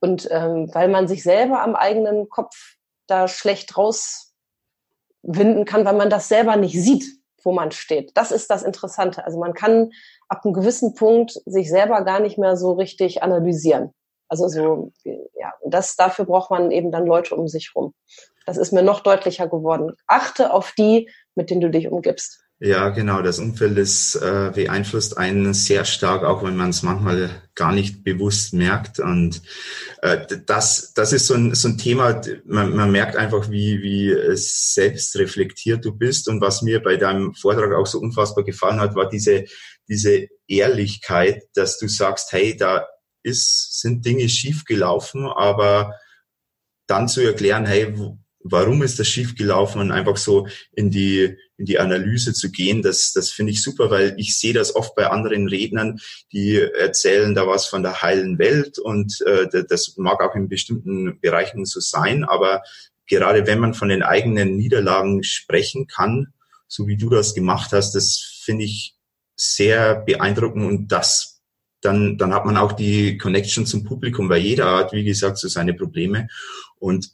Und ähm, weil man sich selber am eigenen Kopf da schlecht rauswinden kann, weil man das selber nicht sieht, wo man steht. Das ist das Interessante. Also man kann ab einem gewissen Punkt sich selber gar nicht mehr so richtig analysieren. Also so, ja, das, dafür braucht man eben dann Leute um sich rum. Das ist mir noch deutlicher geworden. Achte auf die, mit denen du dich umgibst. Ja, genau. Das Umfeld ist, äh, beeinflusst einen sehr stark, auch wenn man es manchmal gar nicht bewusst merkt. Und äh, das, das ist so ein, so ein Thema, man, man merkt einfach, wie, wie selbst reflektiert du bist. Und was mir bei deinem Vortrag auch so unfassbar gefallen hat, war diese, diese Ehrlichkeit, dass du sagst, hey, da ist, sind Dinge schiefgelaufen, aber dann zu erklären, hey, warum ist das schiefgelaufen und einfach so in die, in die Analyse zu gehen, das, das finde ich super, weil ich sehe das oft bei anderen Rednern, die erzählen da was von der heilen Welt und äh, das mag auch in bestimmten Bereichen so sein, aber gerade wenn man von den eigenen Niederlagen sprechen kann, so wie du das gemacht hast, das finde ich sehr beeindruckend und das dann, dann hat man auch die Connection zum Publikum, weil jeder hat, wie gesagt, so seine Probleme und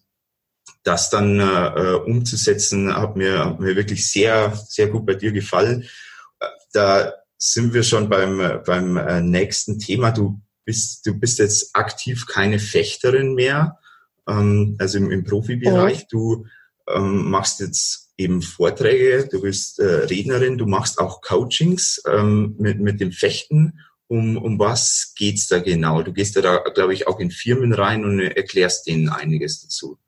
das dann äh, umzusetzen, hat mir, hat mir wirklich sehr, sehr gut bei dir gefallen. Da sind wir schon beim, beim äh, nächsten Thema. Du bist, du bist jetzt aktiv keine Fechterin mehr, ähm, also im, im Profibereich. Mhm. Du ähm, machst jetzt eben Vorträge, du bist äh, Rednerin, du machst auch Coachings ähm, mit, mit dem Fechten. Um, um was geht's da genau? Du gehst ja da, glaube ich, auch in Firmen rein und erklärst denen einiges dazu.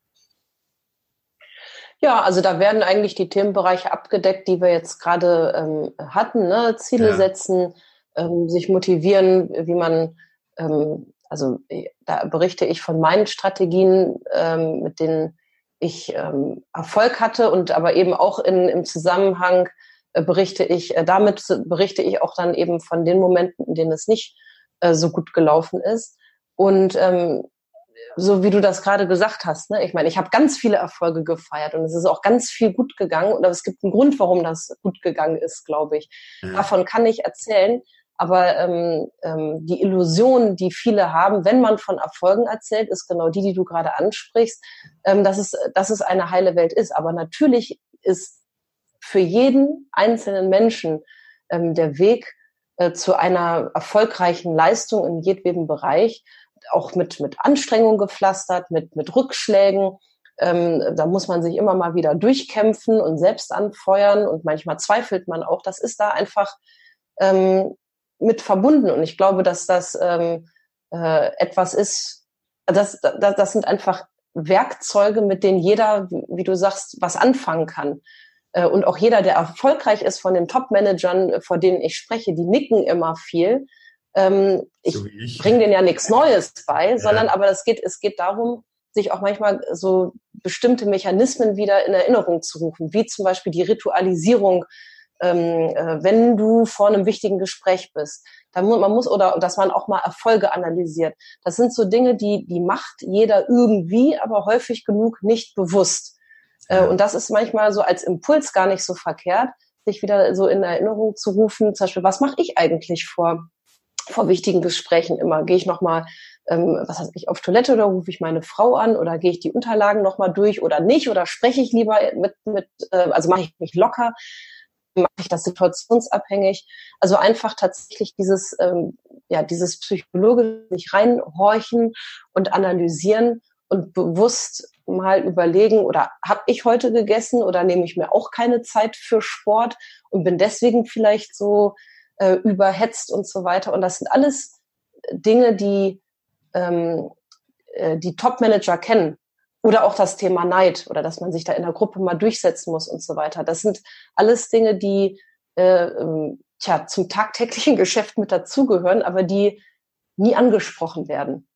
Ja, also da werden eigentlich die Themenbereiche abgedeckt, die wir jetzt gerade ähm, hatten. Ne? Ziele ja. setzen, ähm, sich motivieren, wie man, ähm, also äh, da berichte ich von meinen Strategien, ähm, mit denen ich ähm, Erfolg hatte und aber eben auch in, im Zusammenhang berichte ich, äh, damit berichte ich auch dann eben von den Momenten, in denen es nicht äh, so gut gelaufen ist. Und ähm, so wie du das gerade gesagt hast, ne? ich meine, ich habe ganz viele Erfolge gefeiert und es ist auch ganz viel gut gegangen und es gibt einen Grund, warum das gut gegangen ist, glaube ich. Ja. Davon kann ich erzählen. Aber ähm, ähm, die Illusion, die viele haben, wenn man von Erfolgen erzählt, ist genau die, die du gerade ansprichst, ähm, dass, es, dass es eine heile Welt ist. Aber natürlich ist für jeden einzelnen Menschen ähm, der Weg äh, zu einer erfolgreichen Leistung in jedwedem Bereich auch mit, mit Anstrengung gepflastert, mit, mit Rückschlägen. Ähm, da muss man sich immer mal wieder durchkämpfen und selbst anfeuern und manchmal zweifelt man auch. Das ist da einfach ähm, mit verbunden. Und ich glaube, dass das ähm, äh, etwas ist, das, das, das sind einfach Werkzeuge, mit denen jeder, wie du sagst, was anfangen kann. Äh, und auch jeder, der erfolgreich ist von den Top-Managern, vor denen ich spreche, die nicken immer viel. Ähm, ich, so ich. bringe denen ja nichts Neues bei, ja. sondern aber es geht, es geht darum, sich auch manchmal so bestimmte Mechanismen wieder in Erinnerung zu rufen, wie zum Beispiel die Ritualisierung ähm, äh, wenn du vor einem wichtigen Gespräch bist. Da muss, man muss oder dass man auch mal Erfolge analysiert. Das sind so Dinge, die die macht jeder irgendwie, aber häufig genug nicht bewusst. Äh, und das ist manchmal so als Impuls gar nicht so verkehrt, sich wieder so in Erinnerung zu rufen. Zum Beispiel, was mache ich eigentlich vor vor wichtigen Gesprächen immer? Gehe ich nochmal ähm, was heißt ich, auf Toilette oder rufe ich meine Frau an oder gehe ich die Unterlagen nochmal durch oder nicht oder spreche ich lieber mit, mit äh, also mache ich mich locker mache ich das situationsabhängig. Also einfach tatsächlich dieses, ähm, ja, dieses psychologische sich reinhorchen und analysieren und bewusst mal überlegen, oder habe ich heute gegessen oder nehme ich mir auch keine Zeit für Sport und bin deswegen vielleicht so äh, überhetzt und so weiter. Und das sind alles Dinge, die ähm, äh, die Top-Manager kennen. Oder auch das Thema Neid oder dass man sich da in der Gruppe mal durchsetzen muss und so weiter. Das sind alles Dinge, die äh, ähm, tja, zum tagtäglichen Geschäft mit dazugehören, aber die nie angesprochen werden.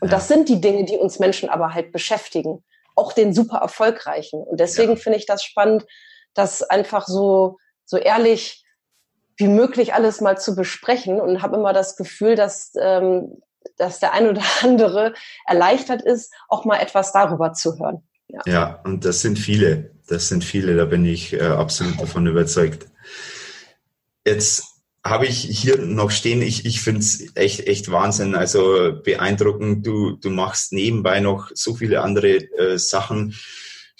Und ja. das sind die Dinge, die uns Menschen aber halt beschäftigen. Auch den super erfolgreichen. Und deswegen ja. finde ich das spannend, das einfach so, so ehrlich wie möglich alles mal zu besprechen und habe immer das Gefühl, dass ähm, dass der ein oder andere erleichtert ist, auch mal etwas darüber zu hören. Ja, ja und das sind viele. Das sind viele, da bin ich äh, absolut davon überzeugt. Jetzt habe ich hier noch stehen, ich, ich finde es echt, echt Wahnsinn, also beeindruckend. Du, du machst nebenbei noch so viele andere äh, Sachen.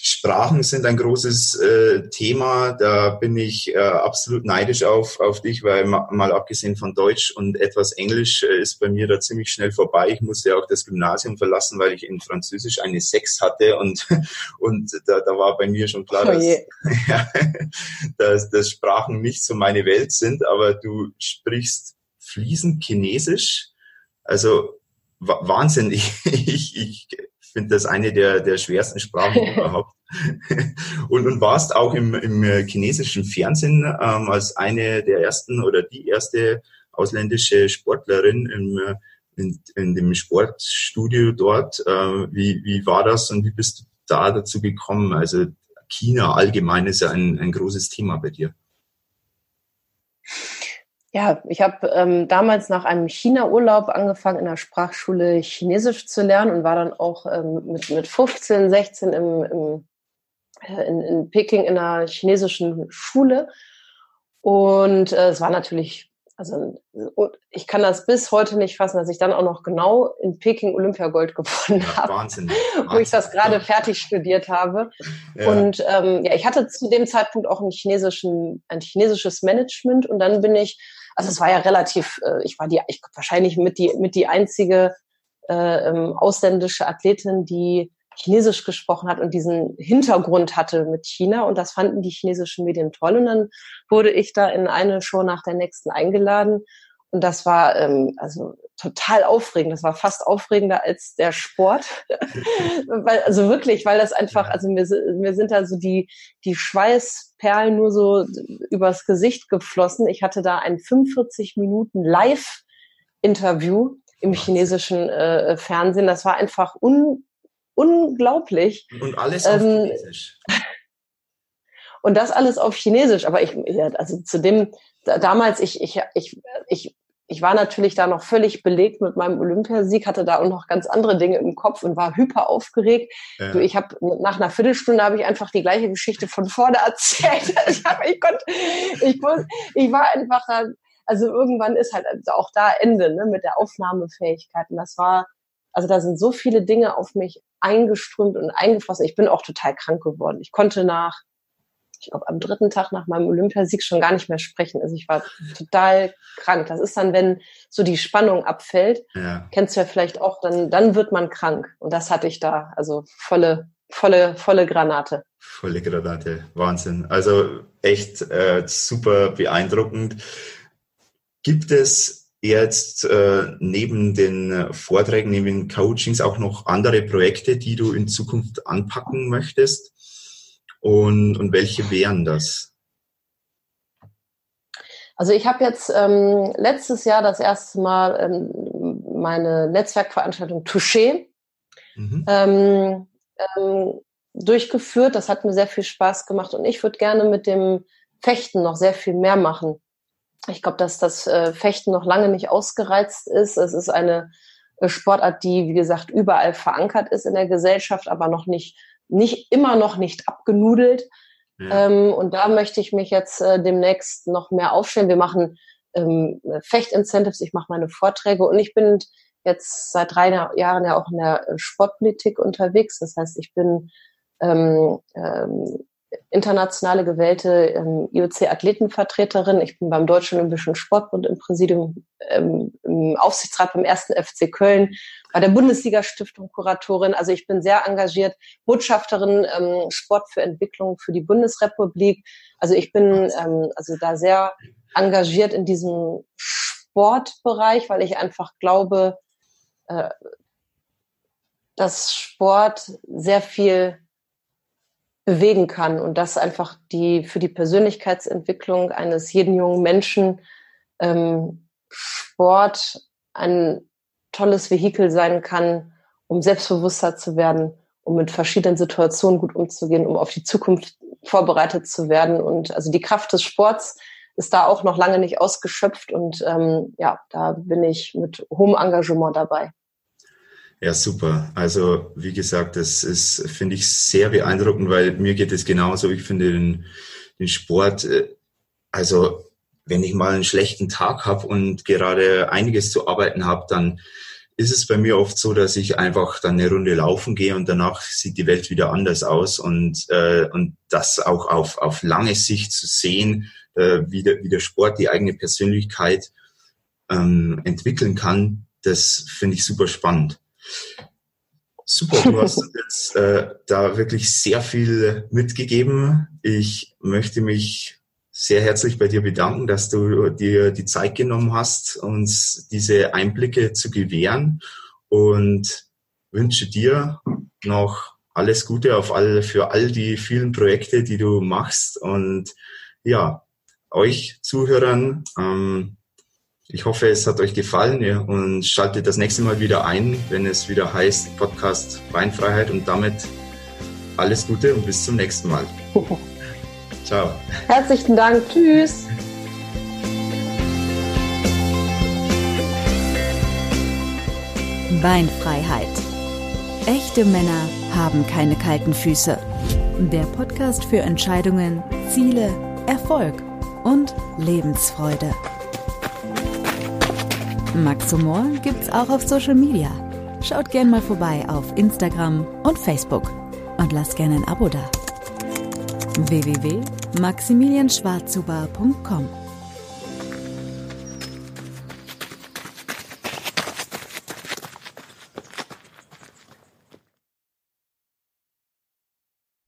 Sprachen sind ein großes äh, Thema. Da bin ich äh, absolut neidisch auf, auf dich, weil ma, mal abgesehen von Deutsch und etwas Englisch äh, ist bei mir da ziemlich schnell vorbei. Ich musste auch das Gymnasium verlassen, weil ich in Französisch eine Sechs hatte und, und da, da war bei mir schon klar, oh dass, ja, dass, dass Sprachen nicht so meine Welt sind, aber du sprichst fließend Chinesisch. Also Wahnsinn. Ich, ich, ich finde das eine der, der schwersten Sprachen überhaupt. und, und warst auch im, im chinesischen Fernsehen ähm, als eine der ersten oder die erste ausländische Sportlerin im in, in dem Sportstudio dort. Äh, wie, wie war das und wie bist du da dazu gekommen? Also China allgemein ist ja ein, ein großes Thema bei dir. Ja, ich habe ähm, damals nach einem China-Urlaub angefangen, in der Sprachschule Chinesisch zu lernen und war dann auch ähm, mit, mit 15, 16 im, im, äh, in, in Peking in einer chinesischen Schule. Und äh, es war natürlich also ich kann das bis heute nicht fassen, dass ich dann auch noch genau in Peking Olympiagold gewonnen ja, habe. Wahnsinn. wo ich das gerade ja. fertig studiert habe. Ja. Und ähm, ja, ich hatte zu dem Zeitpunkt auch einen chinesischen, ein chinesisches Management und dann bin ich, also es war ja relativ, äh, ich war die, ich wahrscheinlich mit die, mit die einzige äh, ähm, ausländische Athletin, die Chinesisch gesprochen hat und diesen Hintergrund hatte mit China. Und das fanden die chinesischen Medien toll. Und dann wurde ich da in eine Show nach der nächsten eingeladen. Und das war ähm, also total aufregend. Das war fast aufregender als der Sport. weil, also wirklich, weil das einfach, also mir, mir sind da so die, die Schweißperlen nur so übers Gesicht geflossen. Ich hatte da ein 45 Minuten Live-Interview im chinesischen äh, Fernsehen. Das war einfach un unglaublich. Und alles auf ähm, Chinesisch. Und das alles auf Chinesisch. Aber ich, also zu dem, damals, ich, ich, ich, ich, ich war natürlich da noch völlig belegt mit meinem Olympiasieg, hatte da auch noch ganz andere Dinge im Kopf und war hyper aufgeregt. Ja. Ich habe nach einer Viertelstunde habe ich einfach die gleiche Geschichte von vorne erzählt. ich, hab, ich konnte, ich, ich war einfach, also irgendwann ist halt auch da Ende ne, mit der Aufnahmefähigkeit. Und das war, also da sind so viele Dinge auf mich eingeströmt und eingeflossen. Ich bin auch total krank geworden. Ich konnte nach, ich glaube, am dritten Tag nach meinem Olympiasieg schon gar nicht mehr sprechen. Also ich war total krank. Das ist dann, wenn so die Spannung abfällt, ja. kennst du ja vielleicht auch, dann, dann wird man krank. Und das hatte ich da. Also volle, volle, volle Granate. Volle Granate. Wahnsinn. Also echt äh, super beeindruckend. Gibt es jetzt äh, neben den Vorträgen, neben den Coachings auch noch andere Projekte, die du in Zukunft anpacken möchtest? Und, und welche wären das? Also ich habe jetzt ähm, letztes Jahr das erste Mal ähm, meine Netzwerkveranstaltung Touché mhm. ähm, ähm, durchgeführt. Das hat mir sehr viel Spaß gemacht und ich würde gerne mit dem Fechten noch sehr viel mehr machen. Ich glaube, dass das äh, Fechten noch lange nicht ausgereizt ist. Es ist eine äh, Sportart, die, wie gesagt, überall verankert ist in der Gesellschaft, aber noch nicht, nicht immer noch nicht abgenudelt. Ja. Ähm, und da möchte ich mich jetzt äh, demnächst noch mehr aufstellen. Wir machen ähm, Fechtincentives, ich mache meine Vorträge und ich bin jetzt seit drei Jahren ja auch in der äh, Sportpolitik unterwegs. Das heißt, ich bin ähm, ähm, internationale gewählte ähm, IOC-Athletenvertreterin. Ich bin beim Deutschen Olympischen Sportbund im Präsidium, ähm, im Aufsichtsrat beim ersten FC Köln, bei der Bundesliga-Stiftung Kuratorin. Also ich bin sehr engagiert, Botschafterin ähm, Sport für Entwicklung für die Bundesrepublik. Also ich bin ähm, also da sehr engagiert in diesem Sportbereich, weil ich einfach glaube, äh, dass Sport sehr viel bewegen kann und das einfach die für die Persönlichkeitsentwicklung eines jeden jungen Menschen ähm, Sport ein tolles Vehikel sein kann, um selbstbewusster zu werden, um mit verschiedenen Situationen gut umzugehen, um auf die Zukunft vorbereitet zu werden. Und also die Kraft des Sports ist da auch noch lange nicht ausgeschöpft und ähm, ja, da bin ich mit hohem Engagement dabei. Ja, super. Also wie gesagt, das ist, finde ich, sehr beeindruckend, weil mir geht es genauso. Ich finde den, den Sport, äh, also wenn ich mal einen schlechten Tag habe und gerade einiges zu arbeiten habe, dann ist es bei mir oft so, dass ich einfach dann eine Runde laufen gehe und danach sieht die Welt wieder anders aus und, äh, und das auch auf, auf lange Sicht zu sehen, äh, wie, der, wie der Sport die eigene Persönlichkeit ähm, entwickeln kann, das finde ich super spannend. Super, du hast jetzt äh, da wirklich sehr viel mitgegeben. Ich möchte mich sehr herzlich bei dir bedanken, dass du dir die Zeit genommen hast, uns diese Einblicke zu gewähren und wünsche dir noch alles Gute auf all, für all die vielen Projekte, die du machst und ja, euch Zuhörern, ähm, Ich hoffe, es hat euch gefallen ja, und schaltet das nächste Mal wieder ein, wenn es wieder heißt Podcast Weinfreiheit und damit alles Gute und bis zum nächsten Mal. Ciao. Herzlichen Dank. Tschüss. Weinfreiheit. Echte Männer haben keine kalten Füße. Der Podcast für Entscheidungen, Ziele, Erfolg und Lebensfreude. Max Humor gibt's auch auf Social Media. Schaut gern mal vorbei auf Instagram und Facebook und lasst gerne ein Abo da. www.maximilianschwarzhuber.com